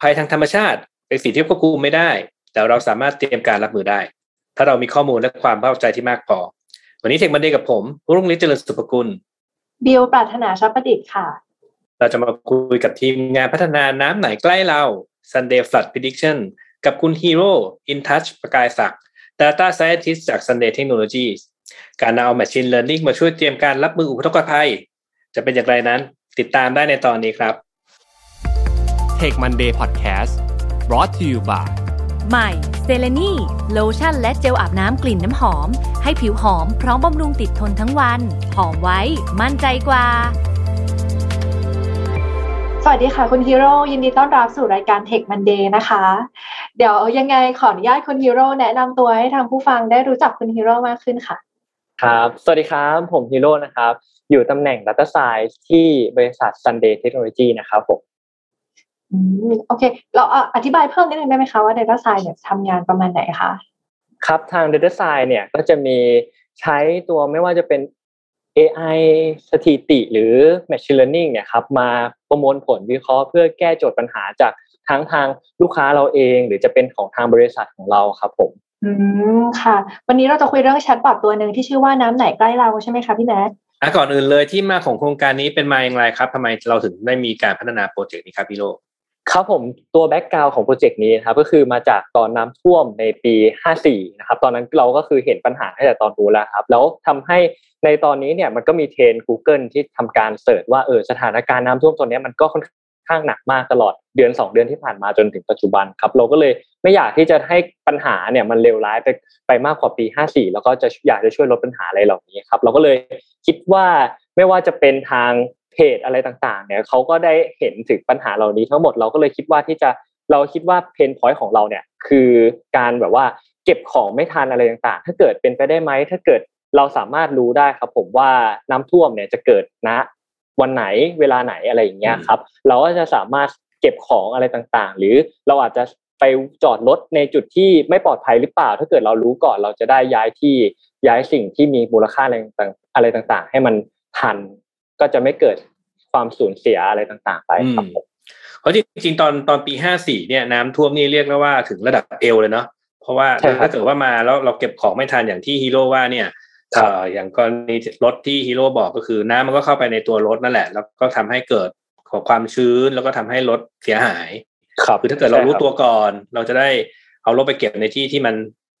ภัยทางธรรมชาติเป็นสิ่งที่ควบคุมไม่ได้ แต่เราสามารถเตรียมการรับมือได้ ถ้าเรามีข้อมูลและความเข้าใจที่มากพอ วันนี้เทคมันเดย์กับผมรุ่งฤทธิ์เจริญสุภกุลบิวปรารถนาชัประดิษฐ์ค่ะ เราจะมาคุยกับทีมงานพัฒนาน้ำไหนใกล้เรา Sunday Flood Prediction กับคุณฮีโร่ In Touch ประกายศักดิ์ Data Scientist จาก Sunday Technologies การนำเอา Machine Learning มาช่วยเตรียมการรับมืออุทกภัย จะเป็นอย่างไรนั้น ติดตามได้ในตอนนี้ครับ Tech Monday Podcast brought to you by ใหม่เซเลนีโลชั่นและเจลอาบน้ำกลิ่นน้ำหอม ให้ผิวหอมพร้อมบำรุงติดทนทั้งวัน หอมไว้ มั่นใจกว่า สวัสดีค่ะคุณฮีโร่ยินดีต้อนรับสู่รายการ Tech Monday นะคะ เดี๋ยวยังไงขออนุญาตคุณฮีโร่แนะนำตัวให้ทางผู้ฟังได้รู้จักคุณฮีโร่มากขึ้นค่ะ ครับ สวัสดีครับ ผมฮีโร่นะครับ อยู่ตำแหน่ง Data Science ที่บริษัท Sunday Technology นะครับผมอืม โอเค เราอะอธิบายเพิ่มนิดนึงได้ไหมคะว่า Data Science เนี่ยทำงานประมาณไหนคะครับทาง Data Science เนี่ยก็จะมีใช้ตัวไม่ว่าจะเป็น AI สถิติหรือ Machine Learning เนี่ยครับมาประมวลผลวิเคราะห์เพื่อแก้โจทย์ปัญหาจากทั้งทางลูกค้าเราเอง หรือจะเป็นของทางบริษัทของเราครับผม อืมค่ะ วันนี้เราจะคุยเรื่องแชทบอทตัวหนึ่งที่ชื่อว่าน้ำไหนใกล้เราใช่ไหมคะพี่แม็กอะก่อนอื่นเลยที่มาของโครงการนี้เป็นมาอย่างไรครับทำไมเราถึงได้มีการพัฒนาโปรเจกต์นี้ครับพี่โล ครับผมตัว background ของโปรเจกต์นี้นะครับก็คือมาจากตอนน้ำท่วมในปี 54 นะครับ ตอนนั้นเราก็คือเห็นปัญหาตั้งแต่ตอนนู้นแล้วครับ แล้วทำให้ในตอนนี้เนี่ยมันก็มี trend Google ที่ทำการ search ว่าเออสถานการณ์น้ำท่วมตัวนี้มันก็ค่อนข้างหนักมากตลอดเดือน 2 เดือนที่ผ่านมาจนถึงปัจจุบันครับ เราก็เลยไม่อยากที่จะให้ปัญหาเนี่ยมันเลวร้ายไปไปมากกว่าปี 54 แล้วก็จะอยากจะช่วยลดปัญหาอะไรเหล่านี้ครับ เราก็เลยคิดว่าไม่ว่าจะเป็นทาง เพจอะไรต่างๆ เนี่ยเขาก็ได้เห็นถึงปัญหาเหล่านี้ทั้งหมดเราก็เลยคิดว่าที่จะเราคิดว่าเพนพอยต์ของเราเนี่ยคือการแบบว่าเก็บของไม่ทันอะไรต่างๆ ถ้าเกิดเป็นไปได้ไหมถ้าเกิดเราสามารถรู้ได้ครับผมว่าน้ำท่วมเนี่ยจะเกิดณวันไหนเวลาไหนอะไรอย่างเงี้ยครับ เราก็จะสามารถเก็บของอะไรต่างๆ หรือเราอาจจะไปจอดรถในจุดที่ไม่ปลอดภัยหรือเปล่า ถ้าเกิดเรารู้ก่อนเราจะได้ย้ายที่ย้ายสิ่งที่มีมูลค่าอะไรต่างๆอะไรต่างๆ ให้มันทันก็จะไม่เกิด ความสูญเสียอะไรต่างๆ ไปครับผมเพราะจริงๆตอนตอนปีห้าสี่เนี่ยน้ำท่วมนี่เรียกได้ว่าถึงระดับเอวเลยเนาะเพราะว่าถ้าเกิดว่ามาแล้วเราเก็บของไม่ทันอย่างที่ฮีโร่ว่าเนี่ยเอ่ออย่างกรณีรถที่ฮีโร่บอกก็คือน้ำมันก็เข้าไปในตัวรถนั่นแหละ แล้วก็ทำให้เกิดของความชื้นแล้วก็ทำให้รถเสียหายครับคือถ้าเกิดเรารู้ตัวก่อน เราจะได้เอารถไปเก็บในที่ที่มัน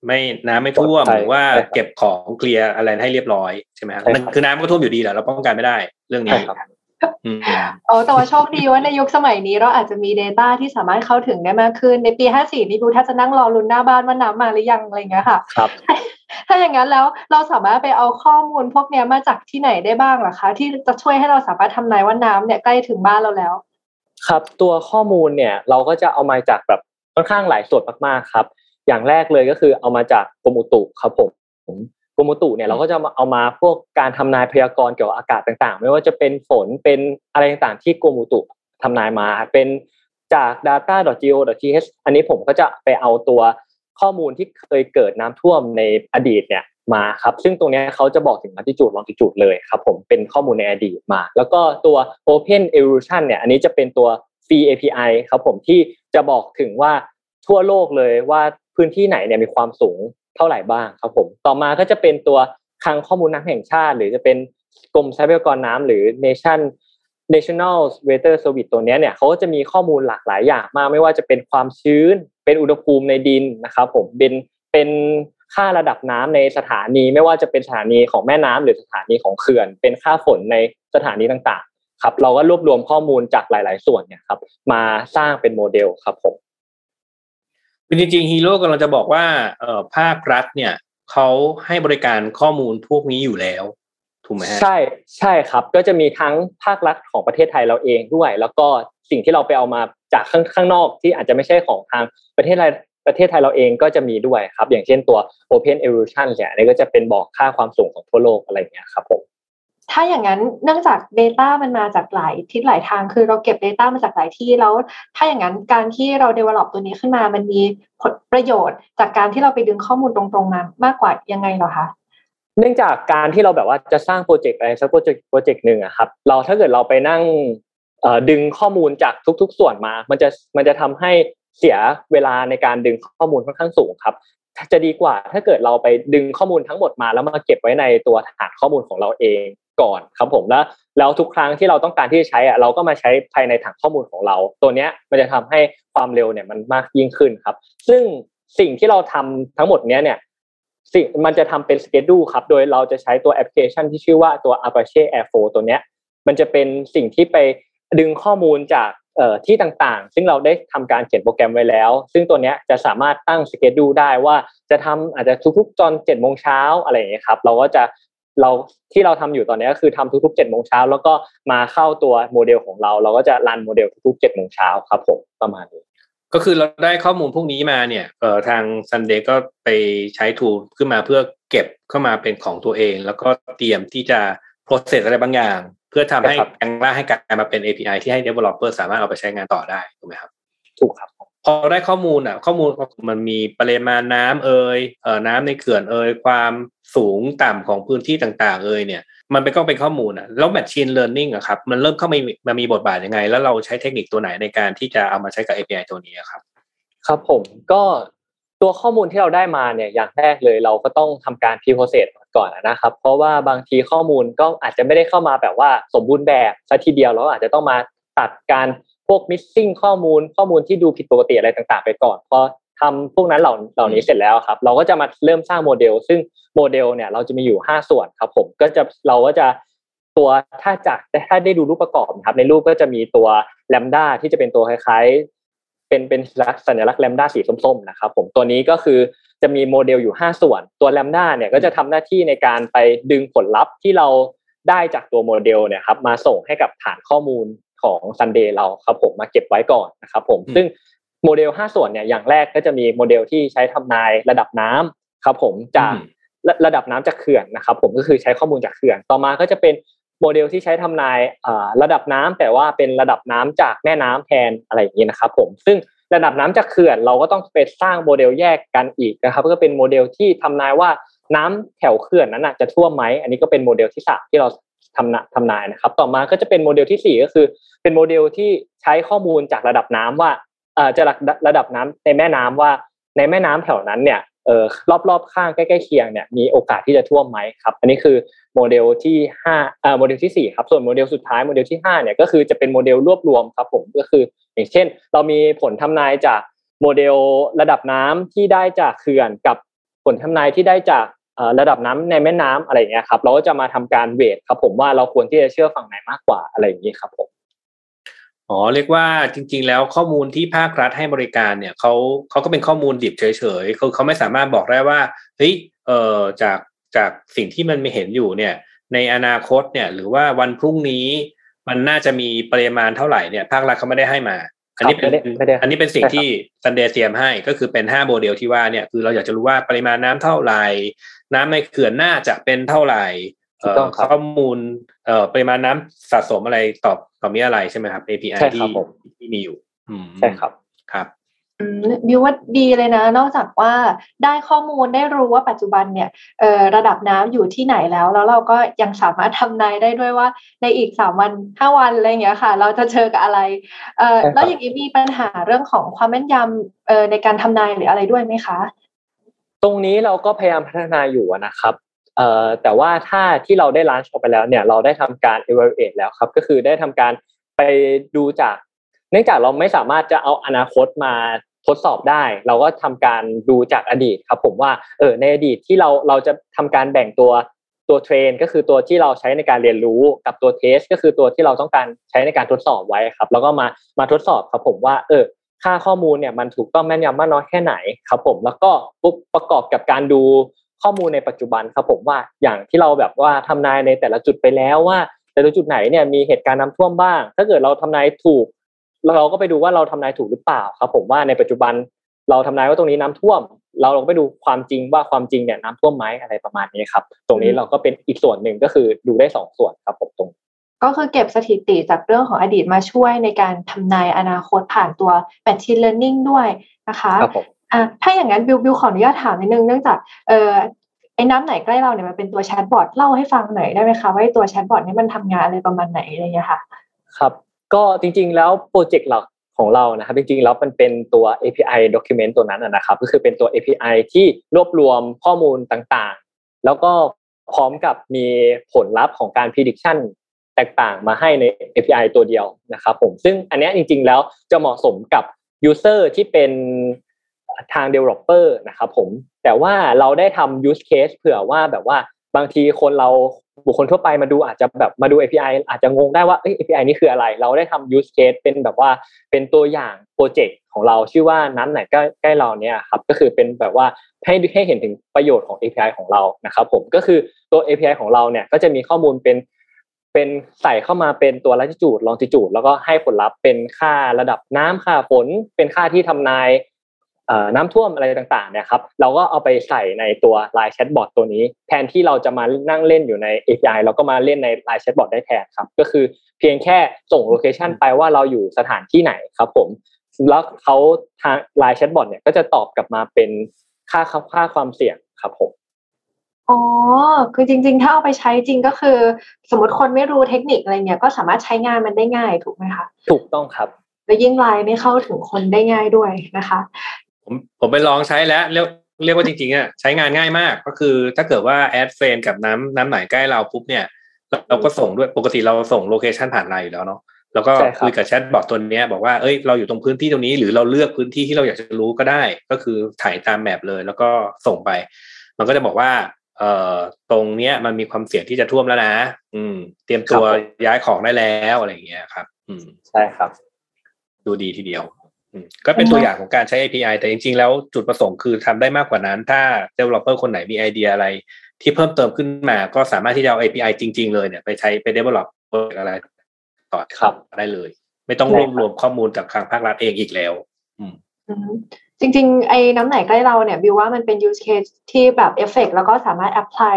ไม่น้ำไม่ท่วมหรือว่าเก็บของเคลียร์อะไรให้เรียบร้อยใช่ไหมครับมันคือน้ำก็ท่วมอยู่ดีแหละเราป้องกันไม่ได้เรื่องนี้ครับอืม โอ้แต่ว่าโชคดีว่าในยุคสมัยนี้เราอาจจะมี Data ที่สามารถเข้าถึงได้มากขึ้น ในปี 54 นี่ดูถ้าจะนั่งรอลุ้นหน้าบ้านว่าน้ำมาหรือยังอะไรอย่างเงี้ยค่ะครับถ้าอย่างนั้นแล้วเราสามารถไปเอาข้อมูลพวกเนี้ยมาจากที่ไหนได้บ้างเหรอคะ ที่จะช่วยให้เราสามารถทำนายว่าน้ำเนี่ยใกล้ถึงบ้านเราแล้ว ครับตัวข้อมูลเนี่ยเราก็จะเอามาจากแบบค่อนข้างหลายส่วนมากๆครับ อย่างแรกเลยก็คือเอามาจากกรมอุตุครับผมก รมอุตุเนี่ยเราก็จะเอามาพวกการทำนายพยากรณ์เกี่ยวกับอากาศต่างๆ ไม่ว่าจะเป็นฝนเป็นอะไรต่างๆ ที่กรมอุตุทำนายมาเป็นจาก data.go.th อันนี้ผมก็จะไปเอาตัวข้อมูลที่เคยเกิดน้ำท่วมในอดีตเนี่ยมาครับ ซึ่งตรงนี้เขาจะบอกถึง latitude longitude เลยครับผมเป็นข้อมูลในอดีตมา แล้วก็ตัว open evolution เนี่ยอันนี้จะเป็นตัว free API ครับผมที่จะบอกถึงว่าทั่วโลกเลยว่าพื้นที่ไหนเนี่ยมีความสูง เท่าไหร่บ้างครับผม ต่อมาก็จะเป็นตัวคลังข้อมูลน้ำแห่งชาติ หรือจะเป็นกรมทรัพยากรน้ำหรือ nation national weather service ตัวเนี้ยเนี่ยเขาก็จะมีข้อมูลหลากหลายอย่างมากไม่ว่าจะเป็นความชื้น เป็นอุณหภูมิในดินนะครับผมเป็นเป็นค่าระดับน้ำในสถานี ไม่ว่าจะเป็นสถานีของแม่น้ำหรือสถานีของเขื่อน เป็นค่าฝนในสถานีต่างๆ ครับ เราก็รวบรวมข้อมูลจากหลาย ๆ ส่วนเนี่ยครับมาสร้างเป็นโมเดลครับผม คือจริงๆฮีโร่กำลังจะบอกว่าเอ่อภาครัฐเนี่ยเขาให้บริการข้อมูลพวกนี้อยู่แล้วถูกไหมใช่ใช่ครับ ก็จะมีทั้งภาครัฐของประเทศไทยเราเองด้วย แล้วก็สิ่งที่เราไปเอามาจากข้างข้างนอกที่อาจจะไม่ใช่ของทางประเทศไทยประเทศไทยเราเองก็จะมีด้วยครับ อย่างเช่นตัว Open Elevation เนี่ยอันนี้ก็จะเป็นบอกค่าความสูงของทั่วโลกอะไรอย่างเงี้ยครับผม ถ้าอย่างนั้นเนื่องจาก Data มันมาจากหลายทิศหลายทาง คือเราเก็บ Data มาจากหลายที่แล้ว ถ้าอย่างนั้นการที่เรา develop ตัวนี้ขึ้นมา มันมีผลประโยชน์ จากการที่เราไปดึงข้อมูลตรงๆมามากกว่ายังไงเหรอคะเนื่องจากการที่เราแบบว่าจะสร้างโปรเจกต์อะไรสักโปรเจกต์โปรเจกต์หนึ่งอะครับ เราถ้าเกิดเราไปนั่งดึงข้อมูลจากทุก ๆ ส่วนมา มันจะมันจะทำให้เสียเวลาในการดึงข้อมูลค่อนข้างสูงครับจะดีกว่าถ้าเกิดเราไปดึงข้อมูลทั้งหมดมาแล้วมาเก็บไว้ในตัวฐานข้อมูลของเราเอง ก่อนครับผมแล้วแล้วทุกครั้งที่เราต้องการที่จะใช้อะเราก็มาใช้ภายในฐานข้อมูลของเรา ตัวเนี้ยมันจะทำให้ความเร็วเนี่ยมันมากยิ่งขึ้นครับ ซึ่งสิ่งที่เราทำทั้งหมดเนี้ยเนี่ยสิ่งมันจะทำเป็น schedule ครับ โดยเราจะใช้ตัวแอปพลิเคชันที่ชื่อว่าตัว Apache Airflow ตัวเนี้ยมันจะเป็นสิ่งที่ไปดึงข้อมูลจากที่ต่างๆ ซึ่งเราได้ทำการเขียนโปรแกรมไว้แล้ว ซึ่งตัวนี้จะสามารถตั้ง schedule ได้ว่าจะทำอาจจะทุกๆตอนเจ็ดโมงเช้าอะไรอย่างเงี้ยครับ เราก็จะ เราที่เราทำอยู่ตอนนี้ก็คือทำทุกๆเจ็ดโมงเช้าแล้วก็มาเข้าตัวโมเดลของเรา เราก็จะรันโมเดลทุกๆเจ็ดโมงเช้าครับผมประมาณนี้ก็คือเราได้ข้อมูลพวกนี้มาเนี่ยเอ่อทาง Sunday ก็ไปใช้ tool ขึ้นมาเพื่อเก็บเข้ามาเป็นของตัวเอง แล้วก็เตรียมที่จะ process อะไรบางอย่าง เพื่อทำให้แองล่าให้กลายมาเป็น API ที่ให้ developer สามารถเอาไปใช้งานต่อได้ถูกไหมครับ ถูกครับพ อได้ข้อมูลอะ ข้อมูลมันมีปริมาณน้ำเอ่ยเอ่อน้ำในเขื่อนเอ่ยความสูงต่ำของพื้นที่ต่างๆ เอ่ยเนี่ย มันเป็นก็เป็นข้อมูลอะแล้ว machine learning อะครับมันเริ่มเข้ามามามีบทบาทยังไง แล้วเราใช้เทคนิคตัวไหนในการที่จะเอามาใช้กับ API ตัวนี้ครับ ครับผมก็ตัวข้อมูลที่เราได้มาเนี่ยอย่างแรกเลยเราก็ต้องทำการพิโพเซตก่อนนะครับ เพราะว่าบางทีข้อมูลก็อาจจะไม่ได้เข้ามาแบบว่าสมบูรณ์แบบซะทีเดียวเราอาจจะต้องมาตัดการ พวก missing ข้อมูลข้อมูลที่ดูผิดปกติอะไรต่างๆ ไปก่อนพอทำพวกนั้นเหล่าเหล่านี้เสร็จแล้วครับ เราก็จะมาเริ่มสร้างโมเดล ซึ่งโมเดลเนี่ยเราจะมีอยู่ 5 ส่วนครับ ผมก็จะเราก็จะตัวถ้าจากถ้าได้ดูรูปประกอบครับ ในรูปก็จะมีตัวLambda ที่จะเป็นตัวคล้ายๆ เป็นเป็นสัญลักษณ์ Lambda สีส้มๆนะครับ ผมตัวนี้ก็คือจะมีโมเดลอยู่ 5 ส่วน ตัว Lambda เนี่ยก็จะทำหน้าที่ในการไปดึงผลลัพธ์ที่เราได้จากตัวโมเดลเนี่ยครับมาส่งให้กับฐานข้อมูล ของ Sunday เราครับผมมาเก็บไว้ก่อนนะครับผมซึ่งโมเดล 5 ส่วนเนี่ยอย่างแรกก็จะมีโมเดลที่ใช้ทำนายระดับน้ำครับผมจากระดับน้ำจากเขื่อนนะครับผมก็คือใช้ข้อมูลจากเขื่อน ต่อมาก็จะเป็นโมเดลที่ใช้ทำนายระดับน้ำแต่ว่าเป็นระดับน้ำจากแม่น้ำแทนอะไรอย่างนี้นะครับผมซึ่งระดับน้ำจากเขื่อนเราก็ต้องไปสร้างโมเดลแยกกันอีกนะครับ ก็เป็นโมเดลที่ทำนายว่าน้ำแถวเขื่อนนั้นจะท่วมไหมอันนี้ก็เป็นโมเดลที่สามที่เรา ทำทำนายนะครับ ต่อมาก็จะเป็นโมเดลที่สี่ก็คือ เป็นโมเดลที่ใช้ข้อมูลจากระดับน้ำว่าเอ่อจะระดับน้ำในแม่น้ำว่าในแม่น้ำแถวนั้นเนี่ยเอ่อรอบๆข้างใกล้ๆเคียงเนี่ยมีโอกาสที่จะท่วมไหมครับ อันนี้คือโมเดลที่ห้าเอ่อโมเดลที่สี่ครับส่วนโมเดลสุดท้ายโมเดลที่ห้าเนี่ยก็คือจะเป็นโมเดลรวบรวมครับผมก็คือ อย่างเช่น เรามีผลทำนายจากโมเดลระดับน้ำที่ได้จากเขื่อนกับผลทำนายที่ได้จาก ระดับน้ำในแม่น้ำอะไรอย่างเงี้ยครับ เราก็จะมาทำการ weight ครับผมว่าเราควรที่จะเชื่อฝั่งไหนมากกว่าอะไรอย่างนี้ครับผมอ๋อเรียกว่าจริง ๆ แล้วข้อมูลที่ภาครัฐให้บริการเนี่ยเขาเขาก็เป็นข้อมูลดิบเฉยๆเขาเขาไม่สามารถบอกได้ว่าเฮ้ยเอ่อจากจากสิ่งที่มันไม่เห็นอยู่เนี่ย ในอนาคตเนี่ย หรือว่าวันพรุ่งนี้มันน่าจะมีปริมาณเท่าไหร่เนี่ย ภาครัฐเขาไม่ได้ให้มา อันนี้เป็นอันนี้เป็นสิ่งที่ Sunday เตรียมให้ก็คือเป็นห้าโมเดลที่ว่าเนี่ยคือเราอยากจะรู้ว่าปริมาณน้ำเท่าไหร่ น้ำในเขื่อนน่าจะเป็นเท่าไหร่ข้อมูลปริมาณน้ำสะสมอะไรตอบตอบมีอะไรใช่ไหมครับ API ที่ที่มีอยู่ใช่ครับครับ บิวว่าดีเลยนะ นอกจากว่าได้ข้อมูลได้รู้ว่าปัจจุบันเนี่ยระดับน้ำอยู่ที่ไหนแล้ว แล้วเราก็ยังสามารถทำนายได้ด้วยว่าในอีกสามวันห้าวันอะไรเงี้ยค่ะ เราจะเจอกับอะไรแล้วอย่างนี้มีปัญหาเรื่องของความแม่นยำในการทำนายหรืออะไรด้วยไหมคะ ตรงนี้เราก็พยายามพัฒนาอยู่นะครับเอ่อแต่ว่าถ้าที่เราได้ลันช์ออกไปแล้วเนี่ยเราได้ทำการ evaluate แล้วครับ ก็คือได้ทำการไปดูจาก เนื่องจากเราไม่สามารถจะเอาอนาคตมา ทดสอบได้ เราก็ทำการดูจากอดีตครับ ผมว่าเออในอดีตที่เราเราจะทำการแบ่งตัวตัวเทรนก็คือตัวที่เราใช้ในการเรียนรู้กับตัวเทสก็คือตัวที่เราต้องการใช้ในการทดสอบไว้ครับ แล้วก็มามาทดสอบครับผมว่าเออค่าข้อมูลเนี่ยมันถูกต้องแม่นยำมากน้อยแค่ไหนครับผมแล้วก็ปุ๊บประกอบกับการดูข้อมูลในปัจจุบันครับผมว่าอย่างที่เราแบบว่าทำนายในแต่ละจุดไปแล้วว่า แต่ละจุดไหนเนี่ยมีเหตุการณ์น้าท่วมบ้าง ถ้าเกิดเราทำนายถูก เราก็ไปดูว่าเราทำนายถูกหรือเปล่าครับ ผมว่าในปัจจุบันเราทำนายว่าตรงนี้น้ำท่วม เราลองไปดูความจริงว่าความจริงเนี่ยน้ำท่วมไหมอะไรประมาณนี้ครับ ตรงนี้เราก็เป็นอีกส่วนหนึ่งก็คือดูได้สองส่วนครับผมตรงก็คือเก็บสถิติจากเรื่องของอดีตมาช่วยในการทำนายอนาคตผ่านตัว machine learning ด้วยนะคะครับผมอะถ้าอย่างนั้นบิวบิวขออนุญาตถามนิดนึงเนื่องจากเอ่อไอ้น้ำไหนใกล้เราเนี่ยมันเป็นตัวแชทบอทเล่าให้ฟังหน่อยได้ไหมคะว่าตัวแชทบอทนี้มันทำงานอะไรประมาณไหนอะไรเงี้ยค่ะ ครับ ก็จริงๆ แล้วโปรเจกต์หลักของเรานะครับจริงๆแล้วมันเป็นตัว API document ตัวนั้นนะครับ ก็คือเป็นตัว API ที่รวบรวมข้อมูลต่างๆ แล้วก็พร้อมกับมีผลลัพธ์ของการ prediction แตกต่างมาให้ใน API ตัวเดียวนะครับผมซึ่งอันนี้จริงๆ แล้วจะเหมาะสมกับ user ที่เป็นทาง developer นะครับผมแต่ว่าเราได้ทำ use case เผื่อว่าแบบว่า บางทีคนเราบุคคลทั่วไปมาดูอาจจะแบบมาดู API อาจจะงงได้ว่า API นี่คืออะไร เราได้ทำ use case เป็นแบบว่าเป็นตัวอย่างโปรเจกต์ของเราชื่อว่าน้ำไหนใกล้ใกล้เราเนี่ยครับก็คือเป็นแบบว่าให้ให้เห็นถึงประโยชน์ของ API ของเรานะครับผมก็คือตัว API ของเราเนี่ยก็จะมีข้อมูลเป็นเป็นใส่เข้ามาเป็นตัว latitude longitude แล้วก็ให้ผลลัพธ์เป็นค่าระดับน้ำค่าฝนเป็นค่าที่ทำนาย น้ำท่วมอะไรต่างๆเนี่ยครับเราก็เอาไปใส่ในตัว Line Chatbot ตัวนี้ แทนที่เราจะมานั่งเล่นอยู่ใน API เราก็มาเล่นใน Line Chatbot ได้แทนครับ ก็คือเพียงแค่ส่งโลเคชันไปว่าเราอยู่สถานที่ไหนครับผมแล้วเขาทาง Line Chatbot เนี่ยก็จะตอบกลับมาเป็นค่าค่าความเสี่ยงครับผมอ๋อ คือจริง ๆ ถ้าเอาไปใช้จริงก็คือ สมมติคนไม่รู้เทคนิคอะไรเงี้ยก็สามารถใช้งานมันได้ง่ายถูกไหมคะ ถูกต้องครับ และยิ่งไลน์มันเข้าถึงคนได้ง่ายด้วยนะคะ ผมผมไปลองใช้แล้วเรียกเรียกว่าจริงๆอะใช้งานง่ายมาก ก็คือถ้าเกิดว่า add friend กับน้ำน้ำไหนใกล้เราปุ๊บเนี่ย เราก็ส่งด้วยปกติเราส่ง location ผ่านไลน์อยู่แล้วเนาะแล้วก็คุยกับ chatbot ตัวนี้บอกว่าเอ้ยเราอยู่ตรงพื้นที่ตรงนี้ หรือเราเลือกพื้นที่ที่เราอยากจะรู้ก็ได้ ก็คือไถตาม map เลย แล้วก็ส่งไป มันก็จะบอกว่าเอ่อตรงเนี้ยมันมีความเสี่ยงที่จะท่วมแล้วนะ อืม เตรียมตัวย้ายของได้แล้วอะไรอย่างเงี้ยครับ อืมใช่ครับ ดูดีทีเดียว ก็เป็นตัวอย่างของการใช้ API แต่จริงๆ แล้วจุดประสงค์คือทำได้มากกว่านั้น ถ้า developer คนไหนมีไอเดียอะไร ที่เพิ่มเติมขึ้นมาก็สามารถที่จะเอา API จริง ๆ เลยเนี่ยไปใช้ไป develop อะไรต่อครับได้เลย ไม่ต้องรวบรวมข้อมูลจากทางภาครัฐเองอีกแล้ว อืมจริงๆ ไอ้น้ำไหนใกล้เราเนี่ยบิวว่ามันเป็น use case ที่แบบเอฟเฟกแล้วก็สามารถ apply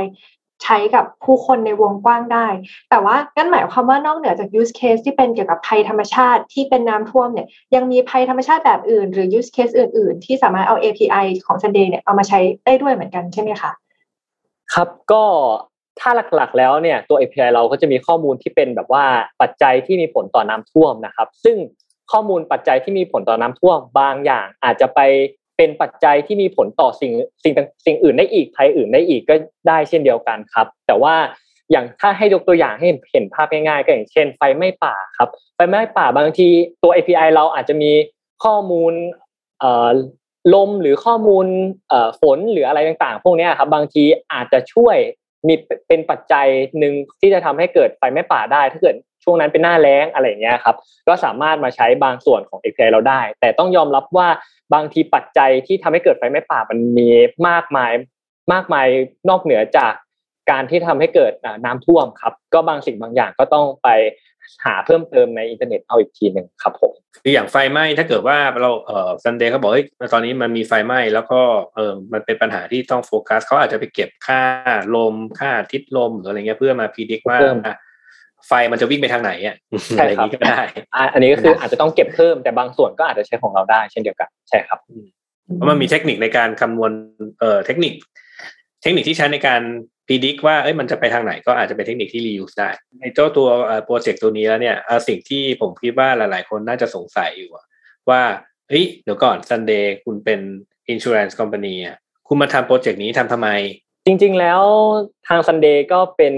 ใช้กับผู้คนในวงกว้างได้ แต่ว่างั้นหมายความว่านอกเหนือจาก use case ที่เป็นเกี่ยวกับภัยธรรมชาติที่เป็นน้ำท่วมเนี่ยยังมีภัยธรรมชาติแบบอื่น หรือ use case อื่น ๆ ที่สามารถเอา API ของ Sunday เนี่ยเอามาใช้ได้ด้วยเหมือนกันใช่ไหมคะครับก็ถ้าหลักๆ แล้วเนี่ยตัว API เราก็จะมีข้อมูลที่เป็นแบบว่าปัจจัยที่มีผลต่อน้ำท่วมนะครับ ซึ่งข้อมูลปัจจัยที่มีผลต่อน้ำท่วมบางอย่างอาจจะไป เป็นปัจจัยที่มีผลต่อสิ่งสิ่งสิ่งอื่นได้อีกภัยอื่นได้อีกก็ได้เช่นเดียวกันครับ แต่ว่าอย่างถ้าให้ยกตัวอย่างให้เห็นภาพง่ายๆก็อย่างเช่น ไฟไหม้ป่าครับ ไฟไหม้ป่าบางทีตัว API เราอาจจะมีข้อมูลลมหรือข้อมูลฝนหรืออะไรต่างๆ พวกนี้ครับบางทีอาจจะช่วย มีเป็นปัจจัยหนึ่งที่จะทำให้เกิดไฟไหม้ป่าได้ ถ้าเกิดช่วงนั้นเป็นหน้าแล้งอะไรอย่างเงี้ยครับก็สามารถมาใช้บางส่วนของ API เราได้ แต่ต้องยอมรับว่าบางทีปัจจัยที่ทำให้เกิดไฟไหม้ป่ามันมีมากมายมากมายนอกเหนือจากการที่ทำให้เกิดน้ำท่วมครับ ก็บางสิ่งบางอย่างก็ต้องไป หาเพิ่มเติมในอินเทอร์เน็ตเอาอีกทีหนึ่งครับผมคืออย่างไฟไหม้ถ้าเกิดว่าเราเอ่อ Sunday เขาบอกเฮ้ยตอนนี้มันมีไฟไหม้แล้วก็เออมันเป็นปัญหาที่ต้องโฟกัสเขาอาจจะไปเก็บค่าลมค่าทิศลมหรืออะไรเงี้ยเพื่อมาพีดิกว่าไฟมันจะวิ่งไปทางไหนอะใช่ครับก็ได้อันนี้ก็คืออาจจะต้องเก็บเพิ่มแต่บางส่วนก็อาจจะใช้ของเราได้เช่นเดียวกันใช่ครับเพราะมันมีเทคนิคในการคำนวณเอ่อเทคนิค เทคนิคที่ใช้ในการ พิจิตว่าเอ้ยมันจะไปทางไหนก็อาจจะเป็นเทคนิคที่รีวิวได้ ในเจ้าตัวโปรเจกต์ตัวนี้แล้วเนี่ยสิ่งที่ผมคิดว่าหลาย ๆ คนน่าจะสงสัยอยู่ว่าเฮ้ยเดี๋ยวก่อน Sunday คุณเป็น insurance company อะคุณมาทำโปรเจกต์นี้ทำทำไม จริง ๆ แล้วทาง Sunday ก็เป็น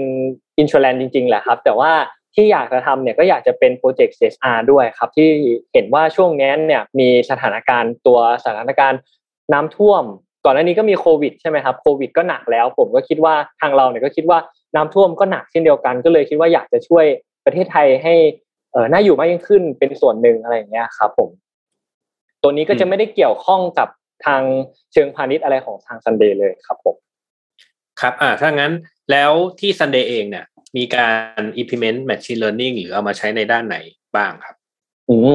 insurance จริง ๆ แหละครับ แต่ว่าที่อยากจะทำเนี่ยก็อยากจะเป็นโปรเจกต์ CSR ด้วยครับ ที่เห็นว่าช่วงนี้เนี่ยมีสถานการณ์ตัวสถานการณ์น้ำท่วม ก่อนหน้านี้ก็มีโควิดใช่ไหมครับโควิดก็หนักแล้ว ผมก็คิดว่าทางเราเนี่ยก็คิดว่าน้ำท่วมก็หนักเช่นเดียวกัน ก็เลยคิดว่าอยากจะช่วยประเทศไทยให้เออน่าอยู่มากยิ่งขึ้นเป็นส่วนหนึ่งอะไรอย่างเงี้ยครับ ผม ตัวนี้ก็จะไม่ได้เกี่ยวข้องกับทางเชิงพาณิชย์อะไรของทาง Sunday เลยครับผมครับอ่าถ้างั้นแล้วที่ Sunday เองเนี่ย มีการ implement machine learning หรือเอามาใช้ในด้านไหนบ้างครับ อืม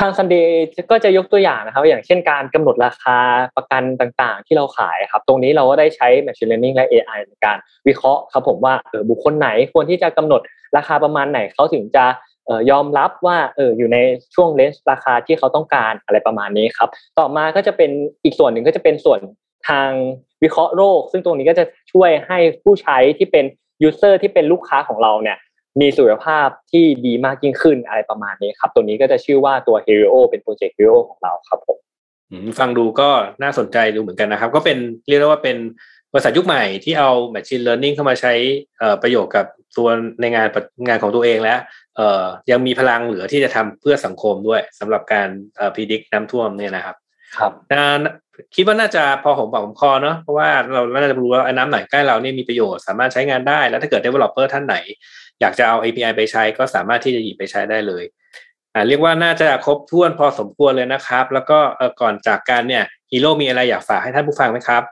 ทาง Sunday ก็จะยกตัวอย่างนะครับ อย่างเช่นการกำหนดราคาประกันต่างๆ ที่เราขายครับ ตรงนี้เราก็ได้ใช้ Machine Learning และ AI ในการวิเคราะห์ครับผมว่าเออบุคคลไหนควรที่จะกำหนดราคาประมาณไหนเขาถึงจะเออยอมรับว่าเอออยู่ในช่วง range ราคาที่เขาต้องการอะไรประมาณนี้ครับ ต่อมาก็จะเป็นอีกส่วนหนึ่งก็จะเป็นส่วนทางวิเคราะห์โรค ซึ่งตรงนี้ก็จะช่วยให้ผู้ใช้ที่เป็น user ที่เป็นลูกค้าของเราเนี่ย มีสุขภาพที่ดีมากยิ่งขึ้นอะไรประมาณนี้ครับ ตัวนี้ก็จะชื่อว่าตัว Hero เป็นโปรเจกต์ Hero ของเราครับผมฟังดูก็น่าสนใจดูเหมือนกันนะครับ ก็เป็นเรียกได้ว่าเป็นบริษัทยุคใหม่ที่เอา Machine Learning เข้ามาใช้ประโยชน์กับตัวในงานงานของตัวเองแล้วยังมีพลังเหลือที่จะทำเพื่อสังคมด้วยสำหรับการพิจิตรน้ำท่วมเนี่ยนะครับ ครับคิดว่าน่าจะพอผมบอกผมคอเนาะเพราะว่าเราน่าจะรู้ว่าน้ำไหนใกล้เราเนี่ยมีประโยชน์สามารถใช้งานได้ แล้วถ้าเกิด developer ท่านไหน อยากจะเอา API ไปใช้ก็สามารถที่จะหยิบไปใช้ได้เลยอ่าเรียกว่าน่าจะครบถ้วนพอสมควรเลยนะครับ แล้วก็เออก่อนจากการเนี่ยฮีโร่มีอะไรอยากฝากให้ท่านผู้ฟังไหมครับ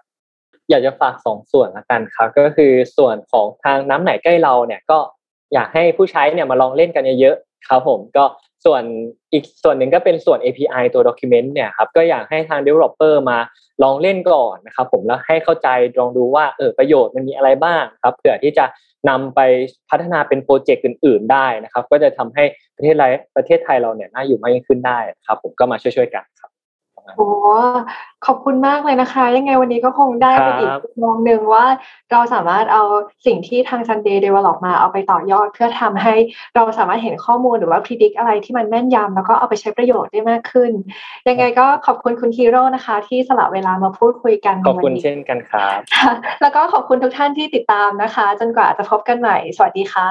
อยากจะฝากสองส่วนละกันครับ ก็คือส่วนของทางน้ำไหนใกล้เราเนี่ยก็อยากให้ผู้ใช้เนี่ยมาลองเล่นกันเยอะๆครับผมก็ส่วนอีกส่วนหนึ่งก็เป็นส่วน API ตัว document เนี่ยครับก็อยากให้ทาง developer มาลองเล่นก่อนนะครับผมแล้วให้เข้าใจลองดูว่าเออประโยชน์มันมีอะไรบ้างครับเผื่อที่จะ นำไปพัฒนาเป็นโปรเจกต์อื่น ๆ ได้นะครับ ก็จะทำให้ประเทศไรประเทศไทยเราเนี่ยน่าอยู่มากยิ่งขึ้นได้ครับ ผมก็มาช่วยๆกันครับ โอ้ขอบคุณมากเลยนะคะ ยังไงวันนี้ก็คงได้ไปอีกมุมมองหนึ่งว่าเราสามารถเอาสิ่งที่ทาง Sunday develop มาเอาไปต่อยอด เพื่อทำให้เราสามารถเห็นข้อมูลหรือว่าพิจิตรอะไรที่มันแม่นยำแล้วก็เอาไปใช้ประโยชน์ได้มากขึ้น ยังไงก็ขอบคุณคุณฮีโร่นะคะ ที่สละเวลามาพูดคุยกันขอบคุณเช่นกันครับ แล้วก็ขอบคุณทุกท่านที่ติดตามนะคะ จนกว่าจะพบกันใหม่ สวัสดีค่ะ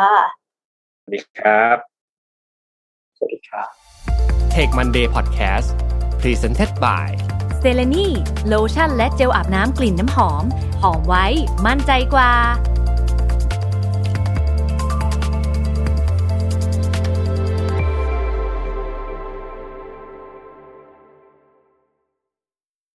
สวัสดีครับ สวัสดีครับ Take Monday Podcast Presented by เซเลนีโลชั่นและเจลอาบน้ำกลิ่นน้ำหอม หอมไว้ มั่นใจกว่า